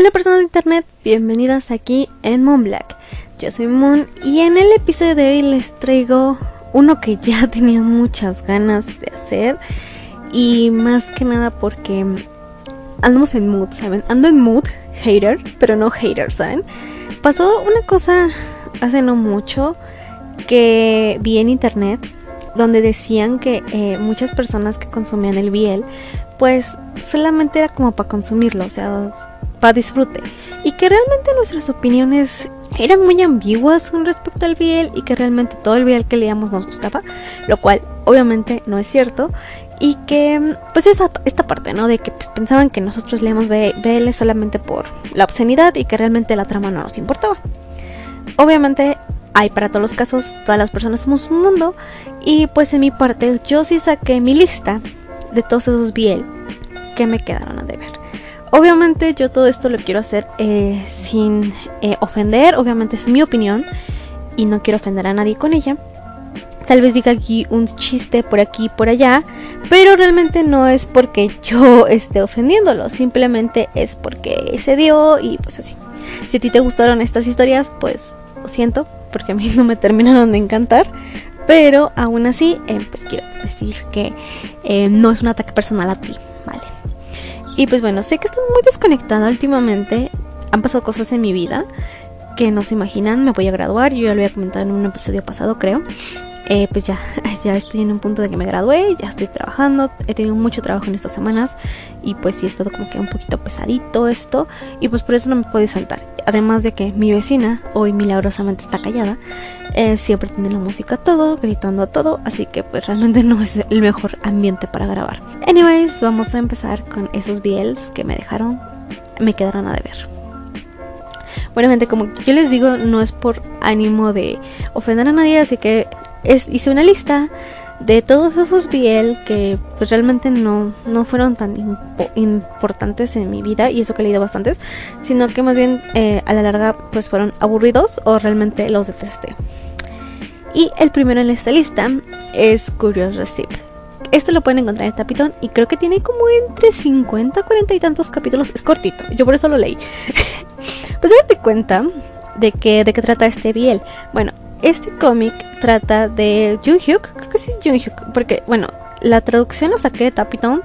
Hola personas de internet, bienvenidas aquí en Moon Black. Yo soy Moon y en el episodio de hoy les traigo uno que ya tenía muchas ganas de hacer y más que nada porque andamos en mood, ¿saben? Ando en mood hater, pero no hater, ¿saben? Pasó una cosa hace no mucho que vi en internet donde decían que eh, muchas personas que consumían el biel pues solamente era como para consumirlo, o sea, para disfrute. Y que realmente nuestras opiniones eran muy ambiguas con respecto al biel y que realmente todo el biel que leíamos nos gustaba, lo cual obviamente no es cierto. Y que, pues, esta, esta parte, ¿no? De que pues, pensaban que nosotros leíamos BL solamente por la obscenidad y que realmente la trama no nos importaba. Obviamente hay para todos los casos, todas las personas somos un mundo. Y pues en mi parte, yo sí saqué mi lista de todos esos biel que me quedaron a deber. Obviamente yo todo esto lo quiero hacer eh, sin eh, ofender, obviamente es mi opinión y no quiero ofender a nadie con ella. Tal vez diga aquí un chiste por aquí y por allá, pero realmente no es porque yo esté ofendiéndolo, simplemente es porque se dio y pues así. Si a ti te gustaron estas historias, pues lo siento, porque a mí no me terminaron de encantar, pero aún así, eh, pues quiero decir que no es un ataque personal a ti. Y pues bueno, sé que estoy muy desconectada últimamente. Han pasado cosas en mi vida que no se imaginan. Me voy a graduar, yo ya lo había comentado en un episodio pasado, creo. Eh, pues ya, ya estoy en un punto de que me gradué, ya estoy trabajando, he tenido mucho trabajo en estas semanas y pues sí he estado como que un poquito pesadito esto y pues por eso no me puedo saltar. Además de que mi vecina hoy milagrosamente está callada, eh, siempre tiene la música todo, gritando a todo, así que pues realmente no es el mejor ambiente para grabar. Anyways, vamos a empezar con esos BLs que me dejaron, me quedaron a deber. Bueno, gente, como yo les digo, no es por ánimo de ofender a nadie, así que hice una lista de todos esos BL que pues realmente no, no fueron tan importantes en mi vida y eso que he leído bastantes, sino que más bien eh, a la larga pues fueron aburridos o realmente los detesté. Y el primero en esta lista es Curious Receive. Este lo pueden encontrar en Tapitón y creo que tiene como entre 50, 40 y tantos capítulos. Es cortito, yo por eso lo leí. pues date cuenta de que, de qué trata este biel. Bueno, este cómic trata de Junghyuk, creo que sí es Junghyuk, porque bueno, la traducción la saqué de Tapitón,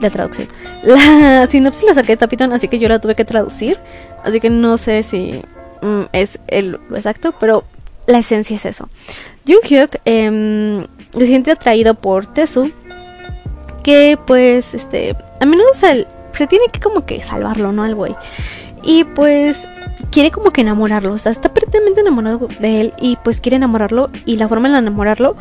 la traducción, la sinopsis la saqué de Tapitón, así que yo la tuve que traducir, así que no sé si mm, es el, lo exacto, pero la esencia es eso. Junghyuk eh, se siente atraído por Tesu, que pues este, a menudo se, se tiene que como que salvarlo, ¿no? Al güey. Y pues quiere como que enamorarlo, o sea, está perfectamente enamorado de él y pues quiere enamorarlo y la forma de enamorarlo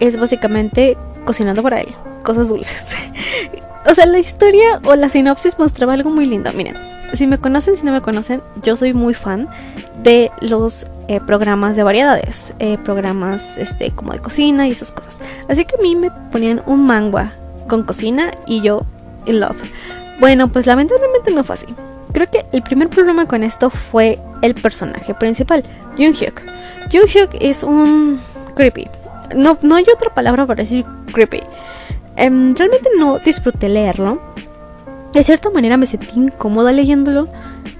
es básicamente cocinando para él, cosas dulces. o sea, la historia o la sinopsis mostraba algo muy lindo, miren. Si me conocen, si no me conocen, yo soy muy fan de los eh, programas de variedades, eh, programas este como de cocina y esas cosas. Así que a mí me ponían un manga con cocina y yo in love. Bueno, pues lamentablemente no fue así. Creo que el primer problema con esto fue el personaje principal, Junghyuk. Junghyuk es un creepy. No, no hay otra palabra para decir creepy. Em, realmente no disfruté leerlo. De cierta manera me sentí incómoda leyéndolo.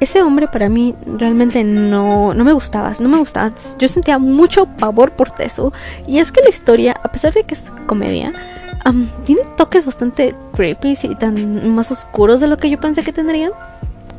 Ese hombre para mí realmente no, no me gustaba, no me gustaba. Yo sentía mucho pavor por Tesu. Y es que la historia, a pesar de que es comedia, tiene toques bastante creepy y tan más oscuros de lo que yo pensé que tendrían.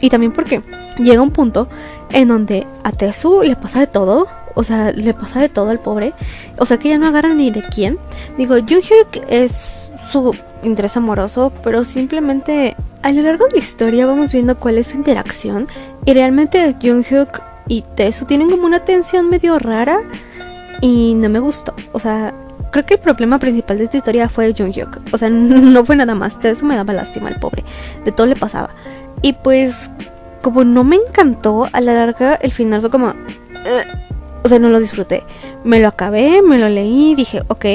Y también porque llega un punto en donde a Tesu le pasa de todo. O sea, le pasa de todo al pobre. O sea que ya no agarra ni de quién. Digo, Junghyuk es su interés amoroso, pero simplemente a lo largo de la historia vamos viendo cuál es su interacción. Y realmente Junghyuk y Tesu tienen como una tensión medio rara. Y no me gustó. O sea, creo que el problema principal de esta historia fue Junghyuk. O sea, no fue nada más. Tesu me daba lástima al pobre. De todo le pasaba. Y pues, como no me encantó, a la larga el final fue como... o sea, no lo disfruté. Me lo acabé, me lo leí, dije, ok.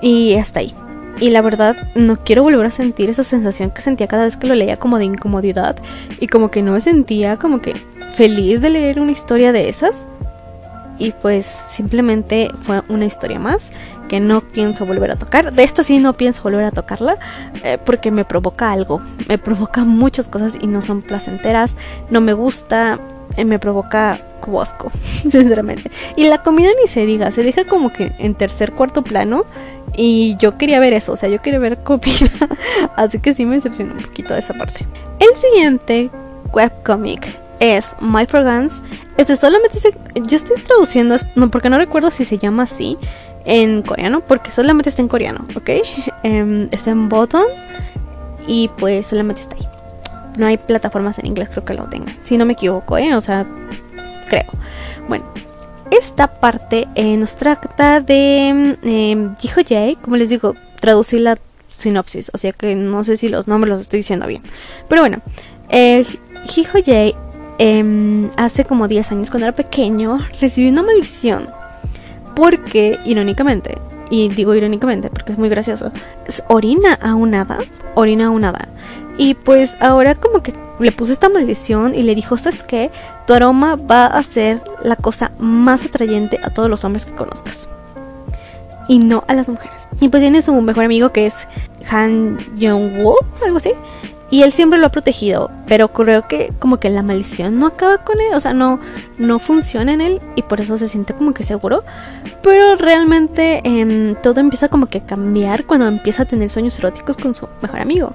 Y hasta ahí. Y la verdad, no quiero volver a sentir esa sensación que sentía cada vez que lo leía como de incomodidad. Y como que no me sentía como que feliz de leer una historia de esas. y pues simplemente fue una historia más que no pienso volver a tocar. De esto sí no pienso volver a tocarla eh, porque me provoca algo, me provoca muchas cosas y no son placenteras, no me gusta, eh, me provoca como asco, sinceramente. Y la comida ni se diga, se deja como que en tercer, cuarto plano. Y yo quería ver eso, o sea, yo quería ver comida. Así que sí me decepcionó un poquito de esa parte. El siguiente webcomic es My Guns Este solamente se, yo estoy traduciendo, no, porque no recuerdo si se llama así en coreano, porque solamente está en coreano, ¿ok? Em, está en botón y pues solamente está ahí. No hay plataformas en inglés, creo que lo tengan. Si no me equivoco, ¿eh? O sea, creo. Bueno, esta parte eh, nos trata de eh, Jay, como les digo, traducir la sinopsis, o sea que no sé si los nombres los estoy diciendo bien. Pero bueno, eh, Hijo Jay em, hace como 10 años, cuando era pequeño, recibió una maldición. Porque, irónicamente, y digo irónicamente porque es muy gracioso, orina a un hada, orina a un hada. Y pues ahora como que le puso esta maldición y le dijo, ¿sabes qué? Tu aroma va a ser la cosa más atrayente a todos los hombres que conozcas. Y no a las mujeres. Y pues tiene su mejor amigo que es Han Jong-woo, algo así. Y él siempre lo ha protegido, pero creo que como que la maldición no acaba con él, o sea, no, no funciona en él y por eso se siente como que seguro. Pero realmente em, todo empieza como que a cambiar cuando empieza a tener sueños eróticos con su mejor amigo.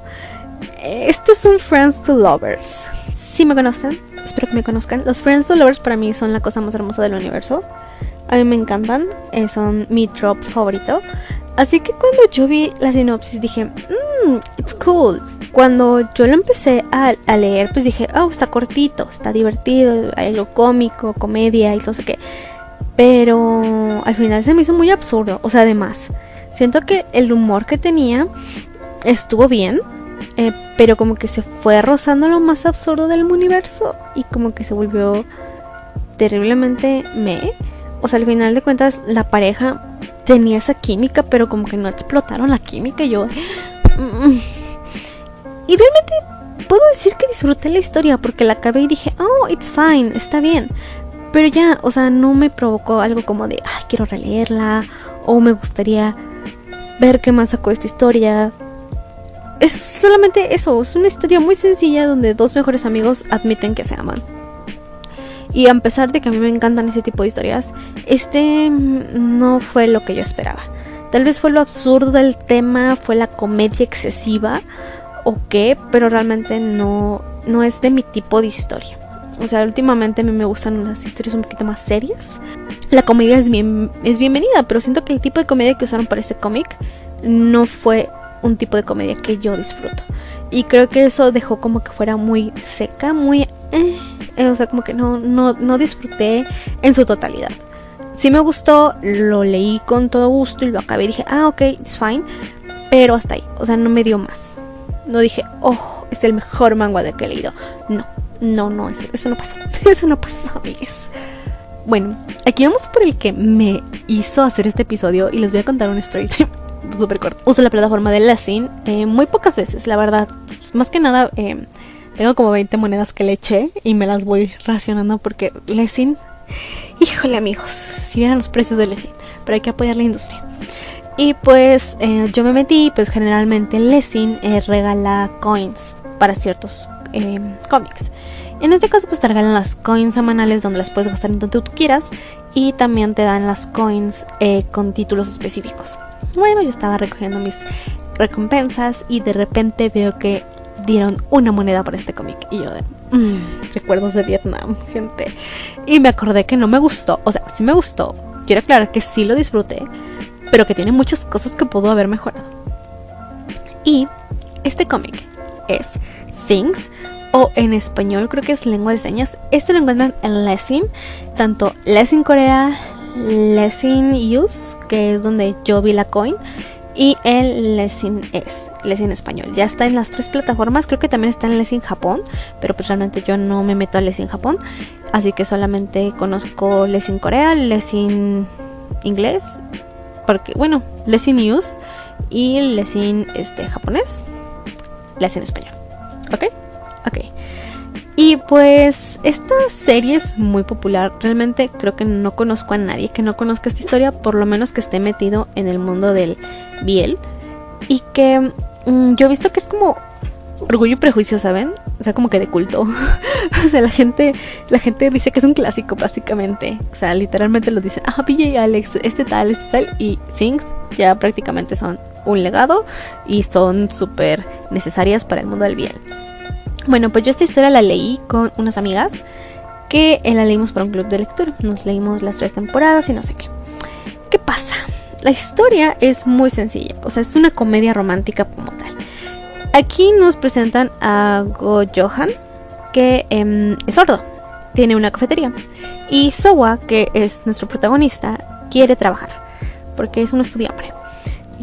Este es un Friends to Lovers. Si me conocen, espero que me conozcan. Los Friends to Lovers para mí son la cosa más hermosa del universo. A mí me encantan, eh, son mi drop favorito. Así que cuando yo vi la sinopsis dije, mmm, it's cool. Cuando yo lo empecé a, leer, pues dije, oh, está cortito, está divertido, hay algo cómico, comedia y no sé qué. Pero al final se me hizo muy absurdo, o sea, además, siento que el humor que tenía estuvo bien, eh, pero como que se fue rozando lo más absurdo del universo y como que se volvió terriblemente me. O sea, al final de cuentas la pareja tenía esa química, pero como que no explotaron la química y yo... Mm". Y realmente puedo decir que disfruté la historia porque la acabé y dije, oh, it's fine, está bien. Pero ya, o sea, no me provocó algo como de, ay, quiero releerla o me gustaría ver qué más sacó esta historia es solamente eso, es una historia muy sencilla donde dos mejores amigos admiten que se aman. Y a pesar de que a mí me encantan ese tipo de historias, este no fue lo que yo esperaba. Tal vez fue lo absurdo del tema, fue la comedia excesiva o qué, pero realmente no, no es de mi tipo de historia. O sea, últimamente a mí me gustan las historias un poquito más serias. La comedia es, bien, es bienvenida, pero siento que el tipo de comedia que usaron para este cómic no fue un tipo de comedia que yo disfruto. Y creo que eso dejó como que fuera muy seca, muy... Eh, o sea, como que no, no, no disfruté en su totalidad. Si me gustó, lo leí con todo gusto y lo acabé dije, ah, ok, it's fine. Pero hasta ahí, o sea, no me dio más. No dije, oh, es el mejor manga de que he leído. No, no, no, eso, eso no pasó. Eso no pasó, amigues. Bueno, aquí vamos por el que me hizo hacer este episodio y les voy a contar un story time súper corto. Uso la plataforma de Lessing eh, muy pocas veces, la verdad. Pues, más que nada, eh, tengo como 20 monedas que le eché y me las voy racionando porque Lessing, híjole amigos, si vieran los precios de Lessing, pero hay que apoyar la industria. Y pues eh, yo me metí, pues generalmente Lessing regala coins para ciertos cómics. En este caso pues te regalan las coins semanales donde las puedes gastar en donde tú quieras y también te dan las coins con títulos específicos. Bueno, yo estaba recogiendo mis recompensas y de repente veo que dieron una moneda para este cómic. Y yo de, mmm, recuerdos de Vietnam, gente. Y me acordé que no me gustó. O sea, sí me gustó. Quiero aclarar que sí lo disfruté, pero que tiene muchas cosas que pudo haber mejorado. Y este cómic es Sings, o en español creo que es lengua de señas. Este lo encuentran en Lessing, tanto Lessing Corea, Lessing Use, que es donde yo vi la coin, y el Lessing S, Lessing Español. Ya está en las tres plataformas, creo que también está en Lessing Japón, pero personalmente yo no me meto a Lessing Japón, así que solamente conozco Lessing Corea, Lessing Inglés, porque bueno, Lessing Use y Lessing este, japonés, Lessing Español. ¿Ok? Ok. Y pues esta serie es muy popular. Realmente creo que no conozco a nadie que no conozca esta historia, por lo menos que esté metido en el mundo del Biel. Y que mm, yo he visto que es como orgullo y prejuicio, ¿saben? O sea, como que de culto. o sea, la gente, la gente dice que es un clásico, básicamente. O sea, literalmente lo dicen, ah, PJ Alex, este tal, este tal. Y Things ya prácticamente son un legado y son súper necesarias para el mundo del bien. Bueno, pues yo esta historia la leí con unas amigas que la leímos para un club de lectura. Nos leímos las tres temporadas y no sé qué. ¿Qué pasa? La historia es muy sencilla, o sea, es una comedia romántica como tal. Aquí nos presentan a Go Johan, que em, es sordo, tiene una cafetería. Y Sowa, que es nuestro protagonista, quiere trabajar, porque es un estudiante.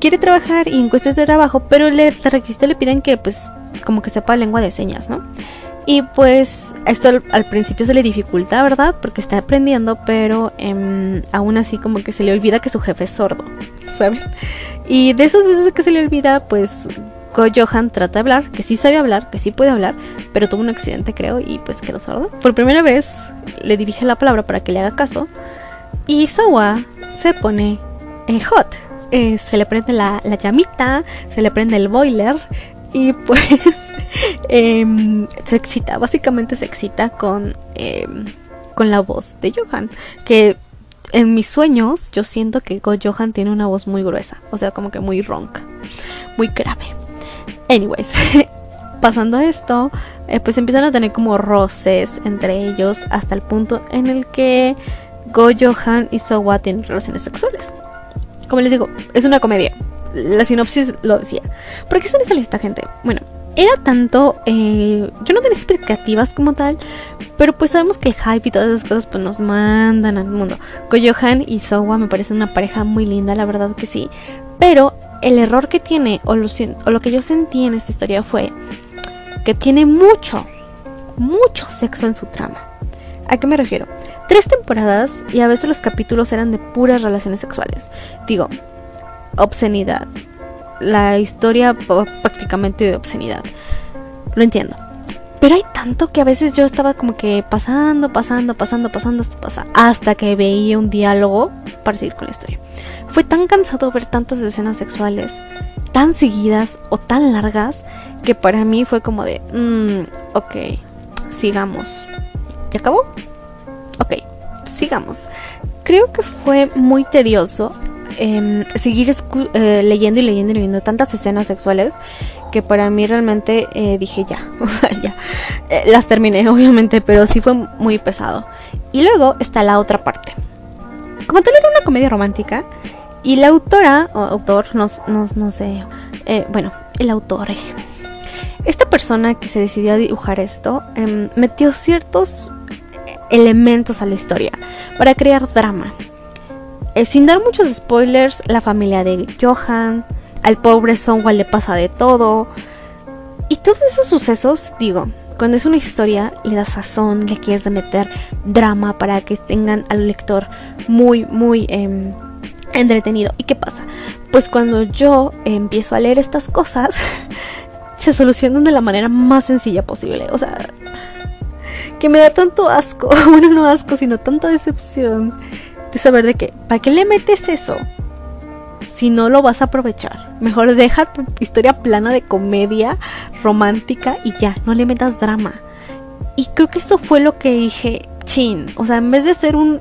Quiere trabajar y en cuestiones de trabajo, pero le, requisito le piden que pues como que sepa lengua de señas, ¿no? Y pues esto al, principio se le dificulta, ¿verdad? Porque está aprendiendo, pero em, aún así como que se le olvida que su jefe es sordo, ¿saben? Y de esas veces que se le olvida, pues Johan trata de hablar, que sí sabe hablar, que sí puede hablar, pero tuvo un accidente creo y pues quedó sordo. Por primera vez le dirige la palabra para que le haga caso y Sawa se pone hot. Eh, se le prende la, llamita, se le prende el boiler y pues em, se excita, básicamente se excita con, em, con la voz de Johan, que en mis sueños yo siento que Go Johan tiene una voz muy gruesa, o sea, como que muy ronca, muy grave. Anyways, pasando esto, eh, pues empiezan a tener como roces entre ellos hasta el punto en el que Go Johan y Sowa tienen relaciones sexuales. Como les digo, es una comedia. La sinopsis lo decía. ¿Por qué sale esta gente? Bueno, era tanto. Eh, yo no tenía expectativas como tal. Pero pues sabemos que el hype y todas esas cosas pues nos mandan al mundo. Go Johan y Sowa me parecen una pareja muy linda, la verdad que sí. Pero el error que tiene, o lo, que yo sentí en esta historia fue que tiene mucho, mucho sexo en su trama. ¿A qué me refiero? Tres temporadas y a veces los capítulos eran de puras relaciones sexuales. Digo, obscenidad. La historia prácticamente de obscenidad. Lo entiendo. Pero hay tanto que a veces yo estaba como que pasando, pasando, pasando, pasando hasta. Hasta que veía un diálogo para seguir con la historia. Fue tan cansado ver tantas escenas sexuales, tan seguidas o tan largas, que para mí fue como de, mmm, ok, sigamos. ¿Ya acabó? Ok, sigamos. Creo que fue muy tedioso em, seguir eh, leyendo y leyendo y leyendo tantas escenas sexuales que para mí realmente eh, dije ya, o sea, ya. Eh, las terminé, obviamente, pero sí fue muy pesado. Y luego está la otra parte. Como tal era una comedia romántica, y la autora, o autor, no, no, sé, eh, bueno, el autor, esta persona que se decidió a dibujar esto, em, metió ciertos elementos a la historia para crear drama. Eh, sin dar muchos spoilers, la familia de Johan, al pobre Sonwell le pasa de todo. Y todos esos sucesos, digo, cuando es una historia, le da sazón, le quieres meter drama para que tengan al lector muy, muy em, entretenido. ¿Y qué pasa? Pues cuando yo empiezo a leer estas cosas, se solucionan de la manera más sencilla posible. O sea, que me da tanto asco, bueno, no asco, sino tanta decepción de saber de que, ¿para qué le metes eso? Si no lo vas a aprovechar. Mejor deja tu historia plana de comedia romántica y ya, no le metas drama. Y creo que esto fue lo que dije, chin. O sea, en vez de ser un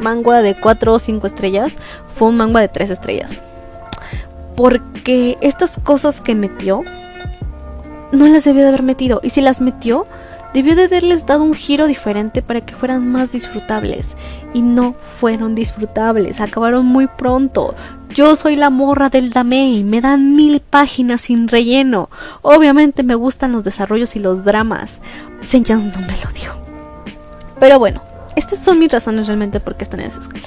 manga de 4 o 5 estrellas, fue un manga de 3 estrellas. Porque estas cosas que metió, no las debió de haber metido. Y si las metió, debió de haberles dado un giro diferente para que fueran más disfrutables. Y no fueron disfrutables, acabaron muy pronto. Yo soy la morra del Damei, me dan mil páginas sin relleno. Obviamente me gustan los desarrollos y los dramas. Senyans no me lo dio. Pero bueno, estas son mis razones realmente porque están en escuela.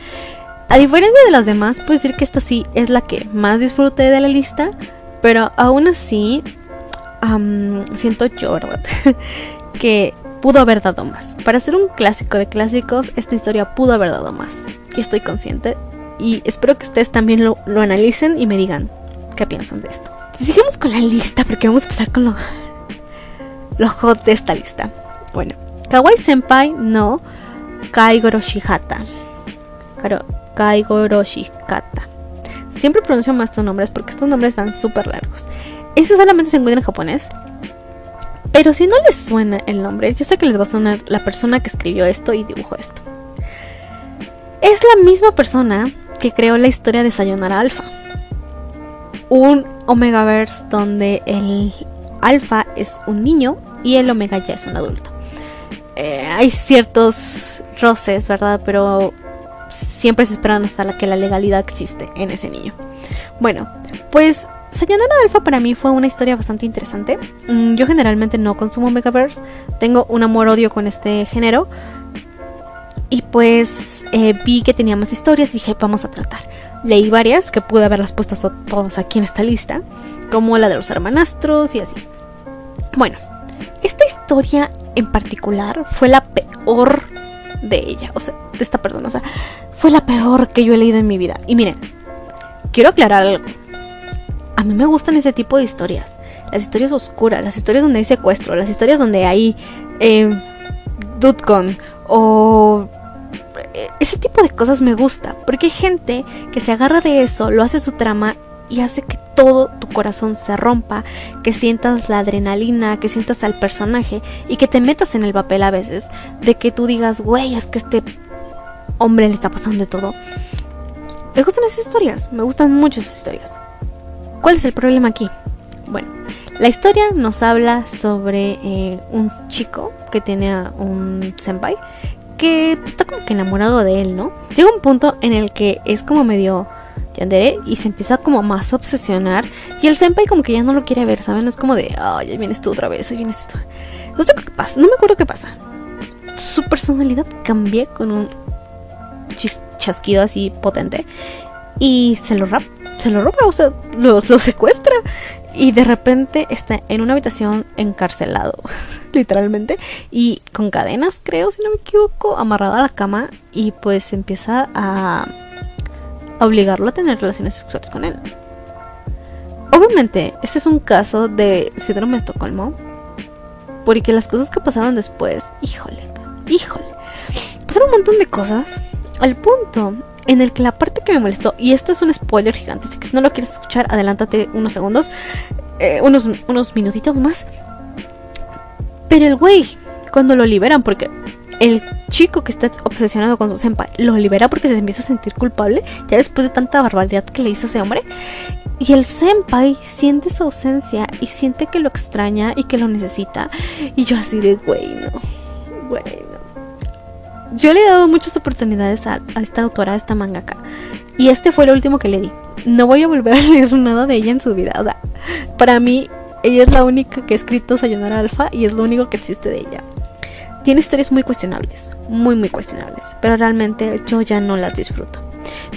A diferencia de las demás, puedo decir que esta sí es la que más disfruté de la lista, pero aún así siento yo, ¿verdad? que pudo haber dado más. Para ser un clásico de clásicos, esta historia pudo haber dado más. Y estoy consciente. Y espero que ustedes también lo, analicen y me digan qué piensan de esto. Sigamos con la lista porque vamos a empezar con lo, lo hot de esta lista. Bueno, Kawaii Senpai no Kaigoro Shihata. Claro, Kaigoro Shihata. Siempre pronuncio más estos nombres porque estos nombres están súper largos. Este solamente se encuentra en japonés. Pero si no les suena el nombre, yo sé que les va a sonar la persona que escribió esto y dibujó esto. Es la misma persona que creó la historia de Sayonara Alpha. Un Omegaverse donde el Alpha es un niño y el Omega ya es un adulto. Eh, hay ciertos roces, ¿verdad? Pero siempre se esperan hasta que la legalidad existe en ese niño. Bueno, pues Sayonara Alpha para mí fue una historia bastante interesante. Mm, yo generalmente no consumo Megaverse, tengo un amor-odio con este género. Y pues eh, vi que tenía más historias y dije, vamos a tratar. Leí varias que pude haberlas puesto todas aquí en esta lista, como la de los hermanastros y así. Bueno, esta historia en particular fue la peor de ella, o sea, de esta persona, o sea, fue la peor que yo he leído en mi vida. Y miren, quiero aclarar algo. A mí me gustan ese tipo de historias, las historias oscuras, las historias donde hay secuestro, las historias donde hay eh, o eh, ese tipo de cosas me gusta, porque hay gente que se agarra de eso, lo hace su trama y hace que todo tu corazón se rompa, que sientas la adrenalina, que sientas al personaje y que te metas en el papel a veces, de que tú digas, güey, es que este hombre le está pasando de todo. Me gustan esas historias, me gustan mucho esas historias. ¿Cuál es el problema aquí? Bueno, la historia nos habla sobre eh, un chico que tiene a un senpai que está como que enamorado de él, ¿no? Llega un punto en el que es como medio y se empieza como más a obsesionar. Y el senpai como que ya no lo quiere ver, ¿saben? Es como de, ay, ya vienes tú otra vez, ahí vienes tú. No sé qué pasa, no me acuerdo qué pasa. Su personalidad cambia con un chasquido así potente. Y se lo rap, se lo roba, o sea, lo, lo secuestra. Y de repente está en una habitación encarcelado, literalmente. Y con cadenas, creo, si no me equivoco, amarrado a la cama. Y pues empieza a obligarlo a tener relaciones sexuales con él. Obviamente, este es un caso de síndrome de Estocolmo. Porque las cosas que pasaron después, híjole, híjole. Pasaron un montón de cosas al punto en el que la parte que me molestó, y esto es un spoiler gigante, así que si no lo quieres escuchar, adelántate unos segundos, eh, unos, unos minutitos más. Pero el güey, cuando lo liberan, porque el chico que está obsesionado con su senpai lo libera porque se empieza a sentir culpable, ya después de tanta barbaridad que le hizo ese hombre. Y el senpai siente su ausencia y siente que lo extraña y que lo necesita. Y yo así de, güey, no, güey, no. Yo le he dado muchas oportunidades a, esta autora, a esta mangaka. Y este fue el último que le di. No voy a volver a leer nada de ella en su vida. O sea, para mí, ella es la única que ha escrito Sayonara Alpha y es lo único que existe de ella. Tiene historias muy cuestionables, muy muy cuestionables, pero realmente yo ya no las disfruto.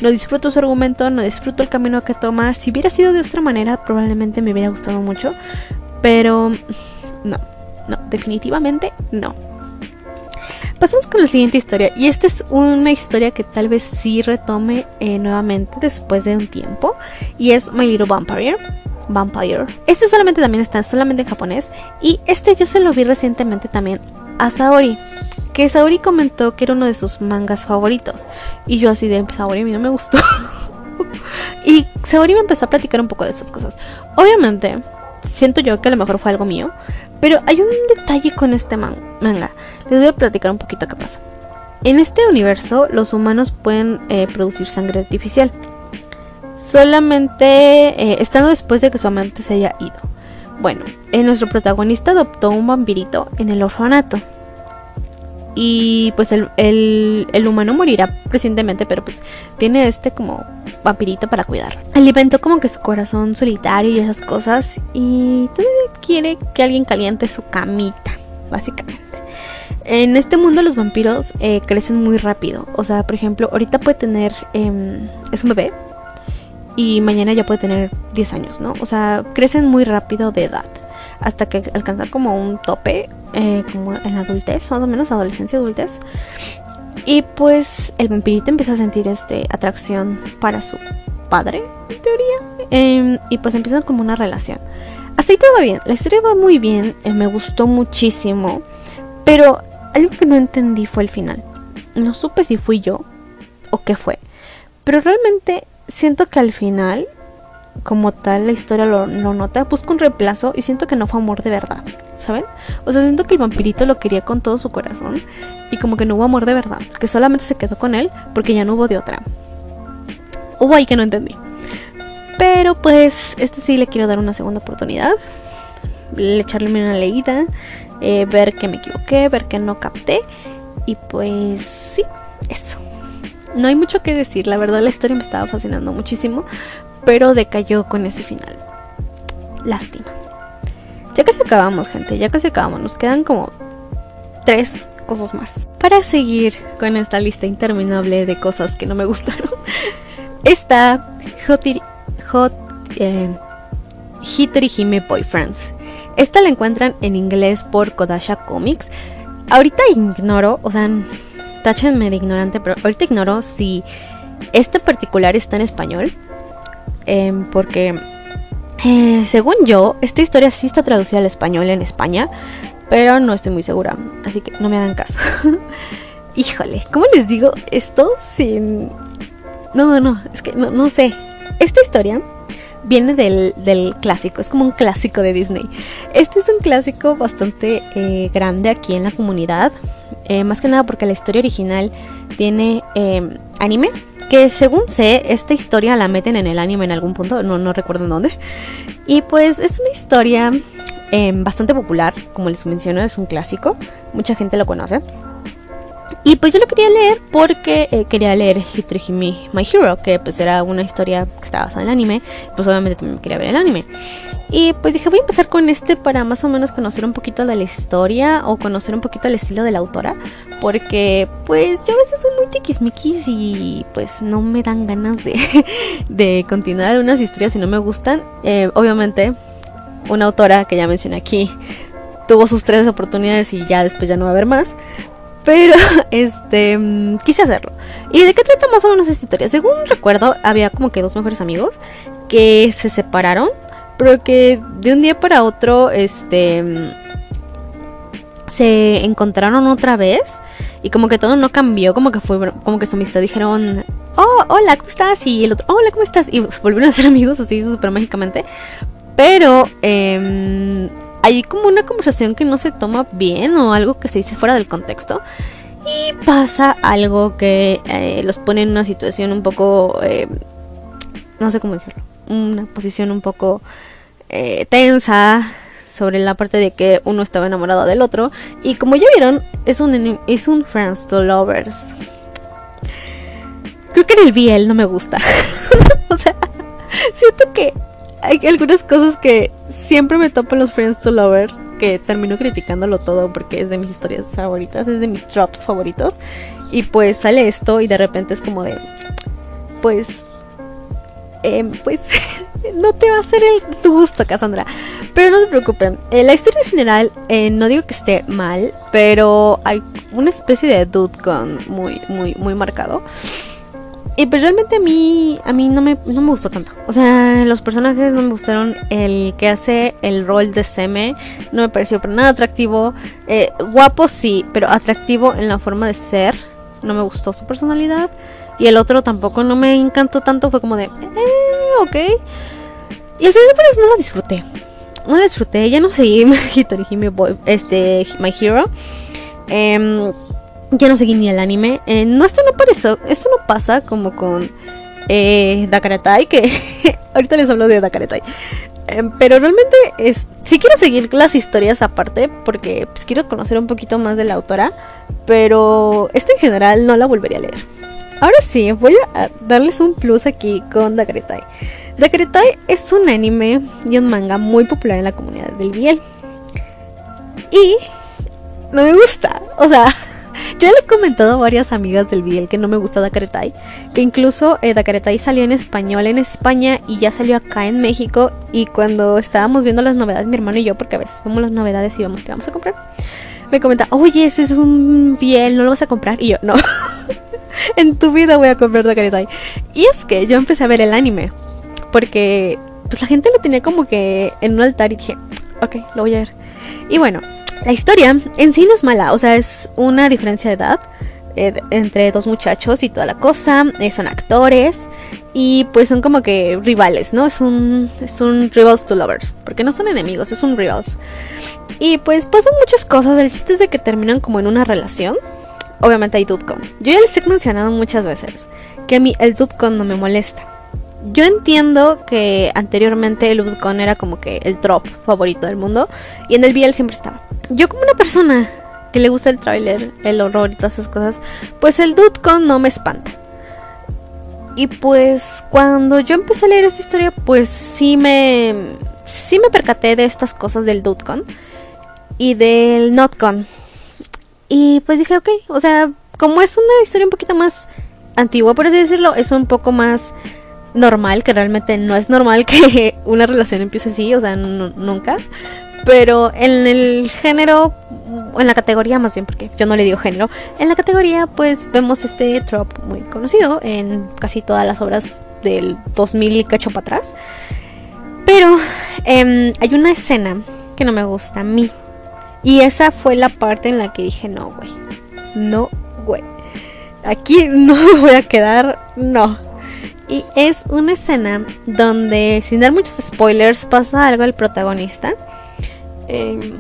No disfruto su argumento, no disfruto el camino que toma. Si hubiera sido de otra manera, probablemente me hubiera gustado mucho, pero no, no, definitivamente no. Pasamos con la siguiente historia. Y esta es una historia que tal vez sí retome eh, nuevamente después de un tiempo. Y es My Little Vampire. Vampire. Este solamente también está solamente en japonés. Y este yo se lo vi recientemente también a Saori. Que Saori comentó que era uno de sus mangas favoritos. Y yo así de Saori a mí no me gustó. y Saori me empezó a platicar un poco de esas cosas. Obviamente, siento yo que a lo mejor fue algo mío. Pero hay un detalle con este manga. Les voy a platicar un poquito qué pasa. En este universo, los humanos pueden eh, producir sangre artificial. Solamente eh, estando después de que su amante se haya ido. Bueno, eh, nuestro protagonista adoptó un vampirito en el orfanato. Y pues el, humano morirá recientemente, pero pues tiene este como vampirito para cuidar. Alimentó como que su corazón solitario y esas cosas. Y todavía quiere que alguien caliente su camita, básicamente. En este mundo los vampiros eh, crecen muy rápido. O sea, por ejemplo, ahorita puede tener... Em, es un bebé, y mañana ya puede tener 10 años, ¿no? O sea, crecen muy rápido de edad hasta que alcanzan como un tope, eh, como en adultez, más o menos, adolescencia, adultez. Y pues el vampirito empieza a sentir este atracción para su padre, en teoría. Em, y pues empiezan como una relación. Así todo va bien, la historia va muy bien, eh, me gustó muchísimo. Pero algo que no entendí fue el final. No supe si fui yo o qué fue. Pero realmente siento que al final, como tal, la historia lo, nota, busca un reemplazo y siento que no fue amor de verdad, ¿saben? O sea, siento que el vampirito lo quería con todo su corazón y como que no hubo amor de verdad, que solamente se quedó con él porque ya no hubo de otra. Hubo ahí que no entendí. Pero pues, este sí le quiero dar una segunda oportunidad. Echarle una leída, eh, ver que me equivoqué, ver que no capté. Y pues sí, eso. No hay mucho que decir, la verdad la historia me estaba fascinando muchísimo, pero decayó con ese final. Lástima. Ya casi acabamos, gente, ya casi acabamos. Nos quedan como tres cosas más. Para seguir con esta lista interminable de cosas que no me gustaron, está Hot, Hot eh, Hime Boyfriends. Esta la encuentran en inglés por Kodasha Comics. Ahorita ignoro, o sea, táchenme de ignorante, pero ahorita ignoro si este particular está en español. Em, porque, eh, según yo, esta historia sí está traducida al español en España, pero no estoy muy segura. Así que no me hagan caso. Híjole, ¿cómo les digo esto sin... No, no, es que no, no sé. Esta historia viene del, del, clásico, es como un clásico de Disney. Este es un clásico bastante eh, grande aquí en la comunidad. Eh, más que nada porque la historia original tiene em, anime. Que según sé, esta historia la meten en el anime en algún punto, no, no recuerdo en dónde. Y pues es una historia em, bastante popular, como les menciono, es un clásico, mucha gente lo conoce. Y pues yo lo quería leer porque eh, quería leer Hitorihime My Hero, que pues era una historia que estaba basada en el anime. Pues obviamente también quería ver el anime. Y pues dije, voy a empezar con este para más o menos conocer un poquito de la historia o conocer un poquito el estilo de la autora. Porque pues yo a veces soy muy tiquismiquis y pues no me dan ganas de, de continuar algunas historias si no me gustan. Eh, obviamente, una autora que ya mencioné aquí tuvo sus tres oportunidades y ya después ya no va a haber más. Pero, este, mm, quise hacerlo. ¿Y de qué trata más o menos esta historia? Según recuerdo, había como que dos mejores amigos que se separaron, pero que de un día para otro, este, mm, se encontraron otra vez y como que todo no cambió, como que fue, como que su amistad dijeron, oh, hola, ¿cómo estás? Y el otro, hola, ¿cómo estás? Y volvieron a ser amigos así súper mágicamente. Pero eh, hay como una conversación que no se toma bien o algo que se dice fuera del contexto. Y pasa algo que eh, los pone en una situación un poco, eh, no sé cómo decirlo, una posición un poco eh, tensa sobre la parte de que uno estaba enamorado del otro. Y como ya vieron, es un, es un Friends to Lovers. Creo que en el BL no me gusta. o sea, siento que hay algunas cosas que siempre me topo en los Friends to Lovers, que termino criticándolo todo porque es de mis historias favoritas, es de mis tropes favoritos. Y pues sale esto y de repente es como de, pues, eh, pues no te va a hacer el, gusto, Cassandra. Pero no se preocupen, eh, la historia en general eh, no digo que esté mal, pero hay una especie de dude con muy, muy, muy marcado. Y pues realmente a mí, a mí no me, no me gustó tanto. O sea, los personajes no me gustaron. El que hace el rol de Seme no me pareció para nada atractivo. Eh, guapo sí, pero atractivo en la forma de ser. No me gustó su personalidad. Y el otro tampoco no me encantó tanto. Fue como de, eh, ok. Y al final pues no lo disfruté. No lo disfruté. Ya no seguí Hitorihime Boy, este, My Hero. Eh, ya no seguí ni el anime. Eh, no, esto no pareció, esto no pasa como con eh, Dakaretai, que ahorita les hablo de Dakaretai. Eh, pero realmente es, sí quiero seguir las historias aparte porque pues, quiero conocer un poquito más de la autora, pero esta en general no la volvería a leer. Ahora sí, voy a darles un plus aquí con Dakaretai. Dakaretai es un anime y un manga muy popular en la comunidad del Biel. Y no me gusta, o sea, yo le he comentado a varias amigas del Biel que no me gusta Dakaretai. Que incluso eh, Dakaretai salió en español en España y ya salió acá en México. Y cuando estábamos viendo las novedades, mi hermano y yo, porque a veces vemos las novedades y vemos que vamos a comprar, me comenta, oye, ese es un Biel, ¿no lo vas a comprar? Y yo, no. en tu vida voy a comprar Dakaretai. Y es que yo empecé a ver el anime. Porque pues la gente lo tenía como que en un altar y dije, ok, lo voy a ver. Y bueno, La historia en sí no es mala, o sea, es una diferencia de edad eh, entre dos muchachos y toda la cosa. Eh, son actores y pues son como que rivales, ¿no? Es un, es un rivals to lovers, porque no son enemigos, es un rivals. Y pues pasan muchas cosas, el chiste es de que terminan como en una relación. Obviamente hay Dudcon. Yo ya les he mencionado muchas veces que a mí el Dudcon no me molesta. Yo entiendo que anteriormente el Dudcon era como que el trop favorito del mundo y en el BL siempre estaba. Yo como una persona que le gusta el tráiler, el horror y todas esas cosas, pues el Dudcon no me espanta. Y pues cuando yo empecé a leer esta historia, pues sí me sí me percaté de estas cosas del Dudcon y del Notcon. Y pues dije, ok, o sea, como es una historia un poquito más antigua, por así decirlo, es un poco más normal, que realmente no es normal que una relación empiece así, o sea, nunca. Pero en el género, en la categoría más bien, porque yo no le digo género, en la categoría pues vemos este trope muy conocido en casi todas las obras del 2000 y cacho para atrás. Pero em, hay una escena que no me gusta a mí. Y esa fue la parte en la que dije, no, güey. No, güey. Aquí no me voy a quedar, no. Y es una escena donde, sin dar muchos spoilers, pasa algo al protagonista Em,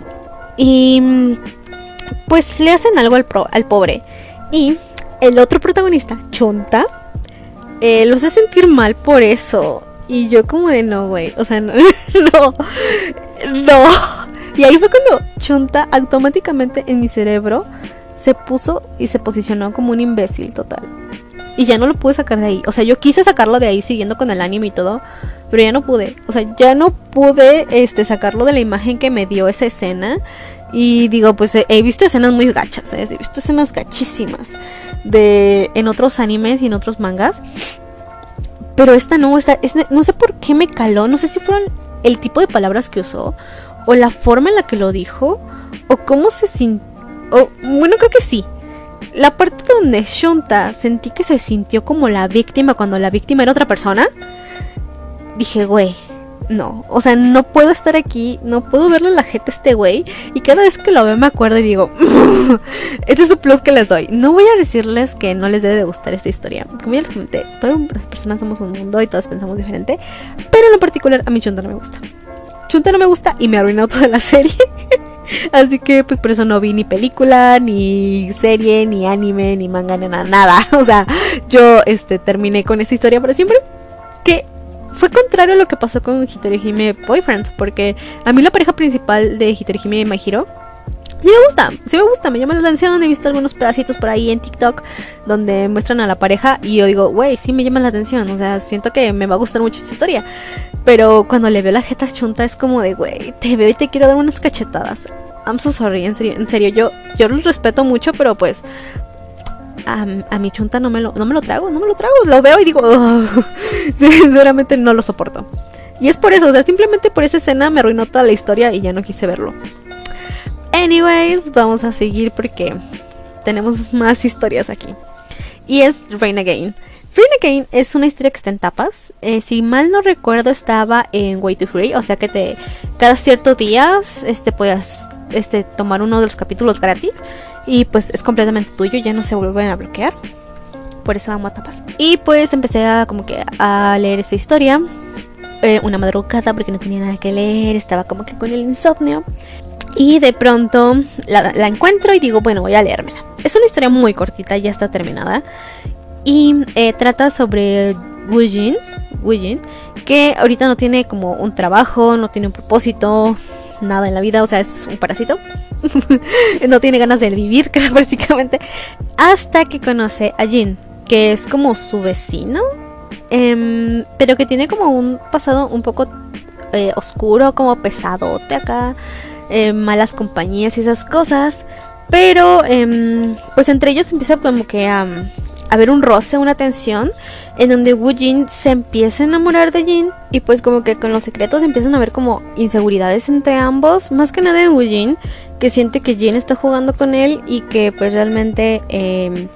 y pues le hacen algo al, pobre. Y el otro protagonista, Chonta, eh, lo hace sentir mal por eso. Y yo como de no, güey. O sea, no, no, no. Y ahí fue cuando Chonta automáticamente en mi cerebro se puso y se posicionó como un imbécil total. Y ya no lo pude sacar de ahí. O sea, yo quise sacarlo de ahí siguiendo con el anime y todo pero ya no pude. O sea, ya no pude este, sacarlo de la imagen que me dio esa escena. Y digo, pues he visto escenas muy gachas, ¿eh? he visto escenas gachísimas de en otros animes y en otros mangas. Pero esta no, esta, no sé por qué me caló, no sé si fueron el tipo de palabras que usó, o la forma en la que lo dijo, o cómo se sintió. Bueno, creo que sí. La parte donde Shunta sentí que se sintió como la víctima cuando la víctima era otra persona dije, güey, no, o sea, no puedo estar aquí, no puedo verle la jeta a este güey. Y cada vez que lo veo me acuerdo y digo, este es un plus que les doy. No voy a decirles que no les debe de gustar esta historia. Como ya les comenté, todas las personas somos un mundo y todas pensamos diferente. Pero en lo particular, a mí Chunta no me gusta. Chunta no me gusta y me arruinó toda la serie. Así que pues por eso no vi ni película, ni serie, ni anime, ni manga, ni nada, nada. O sea, yo este terminé con esa historia para siempre. Que fue contrario a lo que pasó con Hitorihime Boyfriends, porque a mí la pareja principal de Hitorihime y Mahiro sí me gusta, sí me gusta, me llama la atención, he visto algunos pedacitos por ahí en TikTok donde muestran a la pareja y yo digo, güey, sí me llama la atención, o sea, siento que me va a gustar mucho esta historia. Pero cuando le veo la jeta chunta es como de, güey, te veo y te quiero dar unas cachetadas. I'm so sorry, en serio, en serio, yo, yo los respeto mucho, pero pues a, mi chunta no me, lo, no me lo trago, no me lo trago. Lo veo y digo, sinceramente no lo soporto. Y es por eso, o sea, simplemente por esa escena me arruinó toda la historia y ya no quise verlo. Anyways, vamos a seguir porque tenemos más historias aquí. Y es Rain Again. Rain Again es una historia que está en tapas. Eh, si mal no recuerdo, estaba en Way to Free. O sea que te cada ciertos días este, puedas este, tomar uno de los capítulos gratis. Y pues es completamente tuyo, ya no se vuelven a bloquear. Por eso amo a tapas. Y pues empecé a como que a leer esta historia. Eh, una madrugada porque no tenía nada que leer, estaba como que con el insomnio. Y de pronto la, encuentro y digo, bueno, voy a leérmela. Es una historia muy cortita, ya está terminada. Y eh, trata sobre Wujin, Wujin, que ahorita no tiene como un trabajo, no tiene un propósito, nada en la vida, o sea, es un parásito. no tiene ganas de vivir, prácticamente. Hasta que conoce a Jin, que es como su vecino, em, pero que tiene como un pasado un poco eh, oscuro, como pesadote acá, em, malas compañías y esas cosas. Pero, em, pues entre ellos empieza como que a, a ver un roce, una tensión en donde Wu Jin se empieza a enamorar de Jin y pues como que con los secretos empiezan a ver como inseguridades entre ambos, más que nada en Wu Jin, que siente que Jin está jugando con él y que pues realmente em,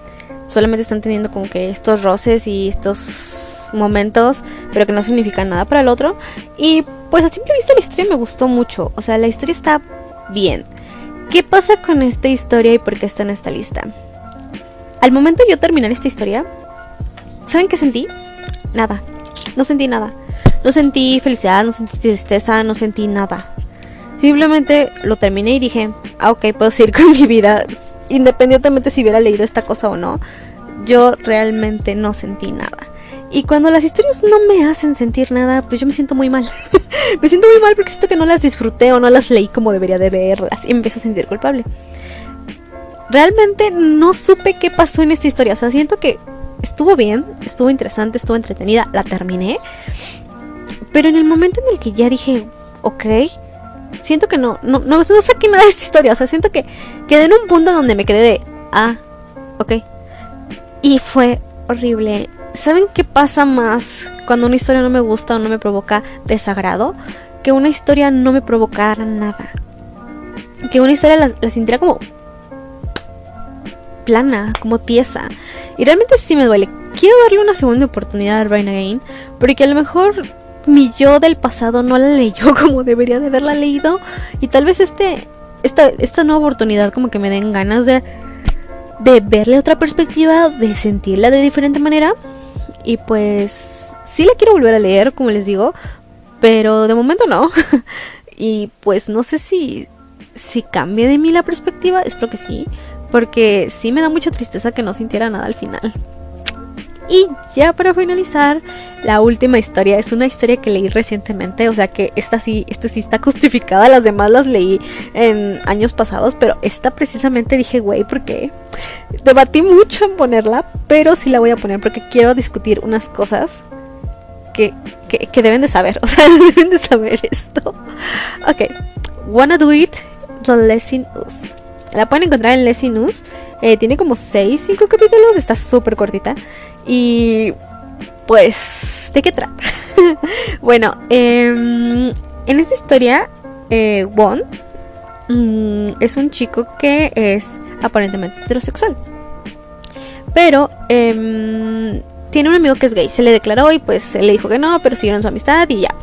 solamente están teniendo como que estos roces y estos momentos, pero que no significan nada para el otro. Y pues a simple vista la historia me gustó mucho, o sea, la historia está bien. ¿Qué pasa con esta historia y por qué está en esta lista? Al momento de yo terminar esta historia, ¿saben qué sentí? Nada. No sentí nada. No sentí felicidad, no sentí tristeza, no sentí nada. Simplemente lo terminé y dije, ah, ok, puedo seguir con mi vida. Independientemente si hubiera leído esta cosa o no, yo realmente no sentí nada. Y cuando las historias no me hacen sentir nada, pues yo me siento muy mal. me siento muy mal porque siento que no las disfruté o no las leí como debería de leerlas y me empiezo a sentir culpable. Realmente no supe qué pasó en esta historia. O sea, siento que estuvo bien, estuvo interesante, estuvo entretenida, la terminé. Pero en el momento en el que ya dije, ok, siento que no, no, no, no saqué nada de esta historia. O sea, siento que quedé en un punto donde me quedé de, ah, ok. Y fue horrible. ¿Saben qué pasa más cuando una historia no me gusta o no me provoca desagrado? Que una historia no me provocara nada. Que una historia la, la sintiera como plana, como tiesa. Y realmente sí me duele. Quiero darle una segunda oportunidad a Rain Again, porque a lo mejor mi yo del pasado no la leyó como debería de haberla leído. Y tal vez este, esta, esta nueva oportunidad como que me den ganas de, de verle otra perspectiva, de sentirla de diferente manera. Y pues sí la quiero volver a leer, como les digo, pero de momento no. y pues no sé si, si cambie de mí la perspectiva, espero que sí, porque sí me da mucha tristeza que no sintiera nada al final. Y ya para finalizar, la última historia es una historia que leí recientemente, o sea que esta sí, esta sí está justificada, las demás las leí en años pasados, pero esta precisamente dije, güey, porque debatí mucho en ponerla, pero sí la voy a poner porque quiero discutir unas cosas que, que, deben de saber, o sea, deben de saber esto. Ok, Wanna Do It, The Lesson Us. La pueden encontrar en Lesson News. Eh, tiene como 6, 5 capítulos. Está súper cortita. Y pues, ¿de qué trata? bueno, em, en esta historia, eh, Won mm, es un chico que es aparentemente heterosexual. Pero em, tiene un amigo que es gay. Se le declaró y pues se le dijo que no, pero siguieron su amistad y ya.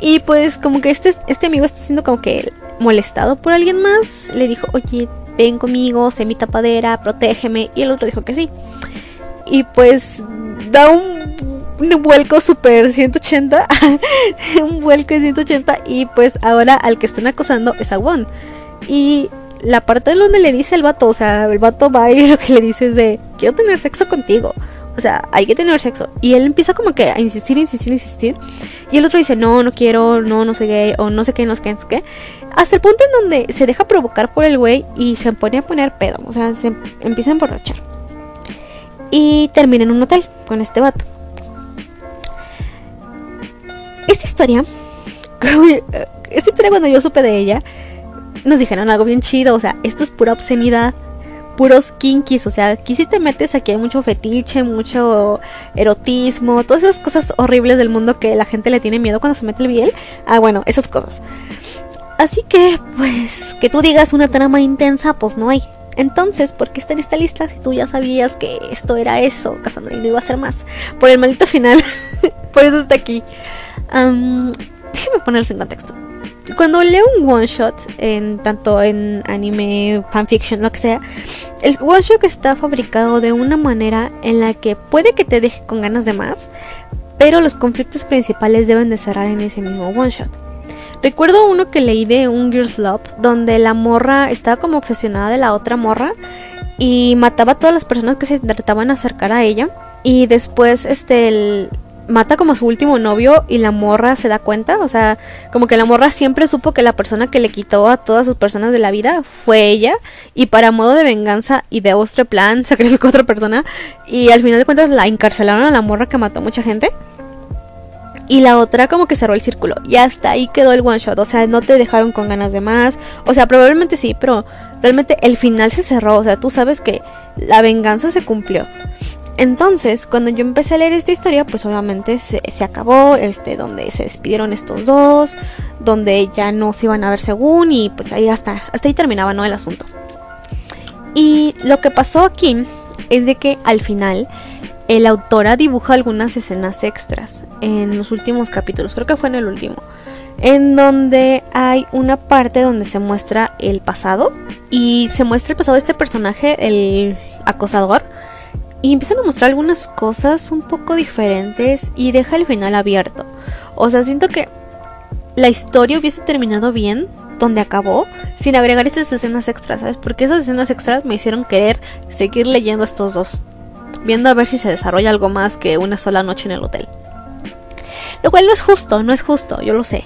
Y pues como que este, este amigo está siendo como que molestado por alguien más. Le dijo, oye, ven conmigo, sé mi tapadera, protégeme. Y el otro dijo que sí. Y pues da un, vuelco super 180. un vuelco de 180. Y pues ahora al que están acosando es a Won. Y la parte de donde le dice el vato, o sea, el vato va y lo que le dice es de, quiero tener sexo contigo. O sea, hay que tener sexo. Y él empieza como que a insistir, insistir, insistir. Y el otro dice, no, no quiero, no, no sé gay, o no sé qué, no sé qué, no sé qué. Hasta el punto en donde se deja provocar por el güey y se pone a poner pedo. O sea, se empieza a emborrachar. Y termina en un hotel con este vato. Esta historia, esta historia cuando yo supe de ella, nos dijeron algo bien chido. O sea, esto es pura obscenidad puros kinkies, o sea, aquí si te metes, aquí hay mucho fetiche, mucho erotismo, todas esas cosas horribles del mundo que la gente le tiene miedo cuando se mete el biel. Ah, bueno, esas cosas. Así que, pues, que tú digas una trama intensa, pues no hay. Entonces, ¿por qué está en esta lista si tú ya sabías que esto era eso, Cassandra, y no iba a ser más? Por el maldito final. Por eso está aquí. déjeme ponerse en contexto cuando leo un one shot, en, tanto en anime, fanfiction, lo que sea, el one shot está fabricado de una manera en la que puede que te deje con ganas de más, pero los conflictos principales deben de cerrar en ese mismo one shot. Recuerdo uno que leí de un Girls Love, donde la morra estaba como obsesionada de la otra morra y mataba a todas las personas que se trataban de acercar a ella. Y después, este, mata como su último novio y la morra se da cuenta, o sea, como que la morra siempre supo que la persona que le quitó a todas sus personas de la vida fue ella y para modo de venganza y de ostre plan sacrificó a otra persona y al final de cuentas la encarcelaron a la morra que mató a mucha gente. Y la otra como que cerró el círculo. Y hasta ahí quedó el one shot. O sea, no te dejaron con ganas de más. O sea, probablemente sí, pero realmente el final se cerró. O sea, tú sabes que la venganza se cumplió. Entonces, cuando yo empecé a leer esta historia, pues obviamente se, acabó, este, donde se despidieron estos dos, donde ya no se iban a ver según, y pues ahí hasta, hasta ahí terminaba, ¿no? El asunto. Y lo que pasó aquí es de que al final el autora dibuja algunas escenas extras en los últimos capítulos, creo que fue en el último, en donde hay una parte donde se muestra el pasado y se muestra el pasado de este personaje, el acosador, y empiezan a mostrar algunas cosas un poco diferentes y deja el final abierto. O sea, siento que la historia hubiese terminado bien donde acabó sin agregar esas escenas extras, ¿sabes? Porque esas escenas extras me hicieron querer seguir leyendo estos dos, viendo a ver si se desarrolla algo más que una sola noche en el hotel. Lo cual no es justo, no es justo, yo lo sé.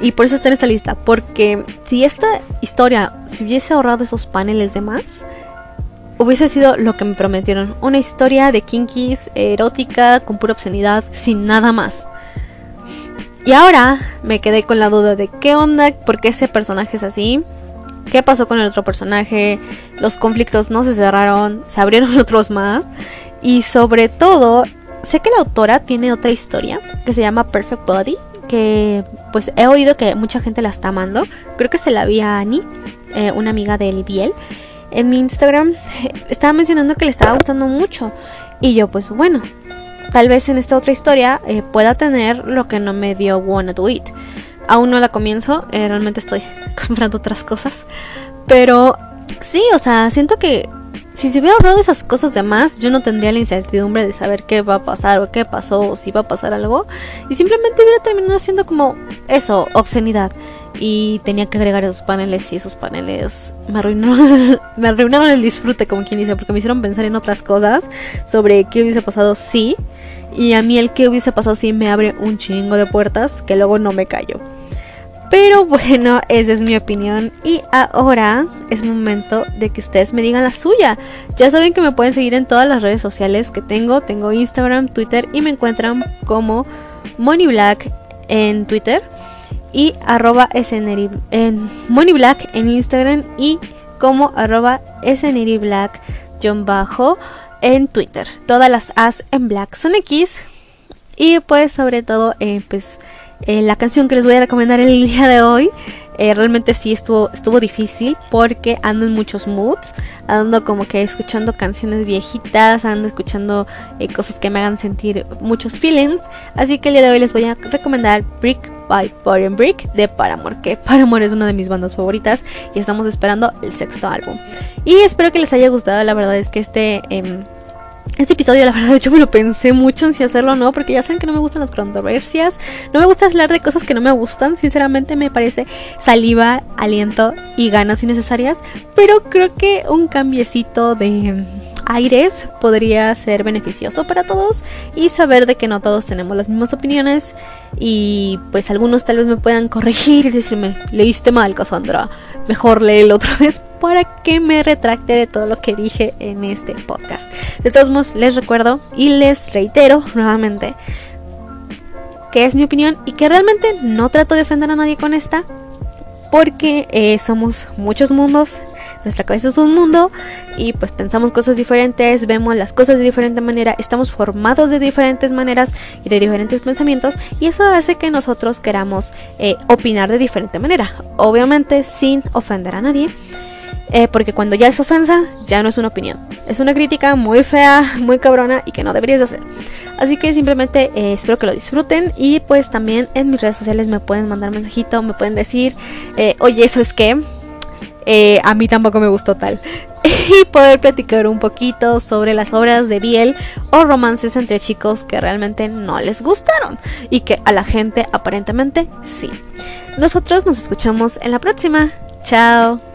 Y por eso está en esta lista. Porque si esta historia se hubiese ahorrado esos paneles de más, hubiese sido lo que me prometieron. Una historia de kinkies, erótica, con pura obscenidad, sin nada más. Y ahora me quedé con la duda de qué onda, por qué ese personaje es así, qué pasó con el otro personaje, los conflictos no se cerraron, se abrieron otros más. Y sobre todo, sé que la autora tiene otra historia que se llama Perfect Body, que pues he oído que mucha gente la está amando. Creo que se la vi a Annie, eh, una amiga de Biel. En mi Instagram estaba mencionando que le estaba gustando mucho. Y yo pues bueno, tal vez en esta otra historia eh, pueda tener lo que no me dio Wanna Do It. Aún no la comienzo, eh, realmente estoy comprando otras cosas. Pero sí, o sea, siento que si se hubiera ahorrado esas cosas de más, yo no tendría la incertidumbre de saber qué va a pasar o qué pasó o si va a pasar algo. Y simplemente hubiera terminado siendo como eso, obscenidad. Y tenía que agregar esos paneles y esos paneles me arruinaron, me arruinaron el disfrute, como quien dice, porque me hicieron pensar en otras cosas sobre qué hubiese pasado si. Y a mí el que hubiese pasado si me abre un chingo de puertas que luego no me callo. Pero bueno, esa es mi opinión. Y ahora es momento de que ustedes me digan la suya. Ya saben que me pueden seguir en todas las redes sociales que tengo. Tengo Instagram, Twitter y me encuentran como MoneyBlack en Twitter y arroba en MoneyBlack en Instagram y como arroba en Twitter. Todas las as en black son X. Y pues sobre todo, eh, pues eh, la canción que les voy a recomendar el día de hoy eh, realmente sí estuvo, estuvo difícil porque ando en muchos moods, ando como que escuchando canciones viejitas, ando escuchando eh, cosas que me hagan sentir muchos feelings. Así que el día de hoy les voy a recomendar Brick by Boring Brick de Paramore, que Paramore es una de mis bandas favoritas y estamos esperando el sexto álbum. Y espero que les haya gustado, la verdad es que este... Em, este episodio, la verdad, yo me lo pensé mucho en si hacerlo o no, porque ya saben que no me gustan las controversias, no me gusta hablar de cosas que no me gustan, sinceramente me parece saliva, aliento y ganas innecesarias, pero creo que un cambiecito de aires podría ser beneficioso para todos y saber de que no todos tenemos las mismas opiniones y pues algunos tal vez me puedan corregir y decirme, leíste mal, Cassandra, mejor léelo otra vez para que me retracte de todo lo que dije en este podcast. De todos modos, les recuerdo y les reitero nuevamente que es mi opinión y que realmente no trato de ofender a nadie con esta porque eh, somos muchos mundos nuestra cabeza es un mundo y pues pensamos cosas diferentes, vemos las cosas de diferente manera, estamos formados de diferentes maneras y de diferentes pensamientos y eso hace que nosotros queramos eh, opinar de diferente manera, obviamente sin ofender a nadie. Eh, porque cuando ya es ofensa, ya no es una opinión. Es una crítica muy fea, muy cabrona y que no deberías hacer. Así que simplemente eh, espero que lo disfruten. Y pues también en mis redes sociales me pueden mandar mensajito, me pueden decir, oye, ¿eso es qué? Eh, a mí tampoco me gustó tal. y poder platicar un poquito sobre las obras de Biel o romances entre chicos que realmente no les gustaron y que a la gente aparentemente sí. Nosotros nos escuchamos en la próxima. Chao.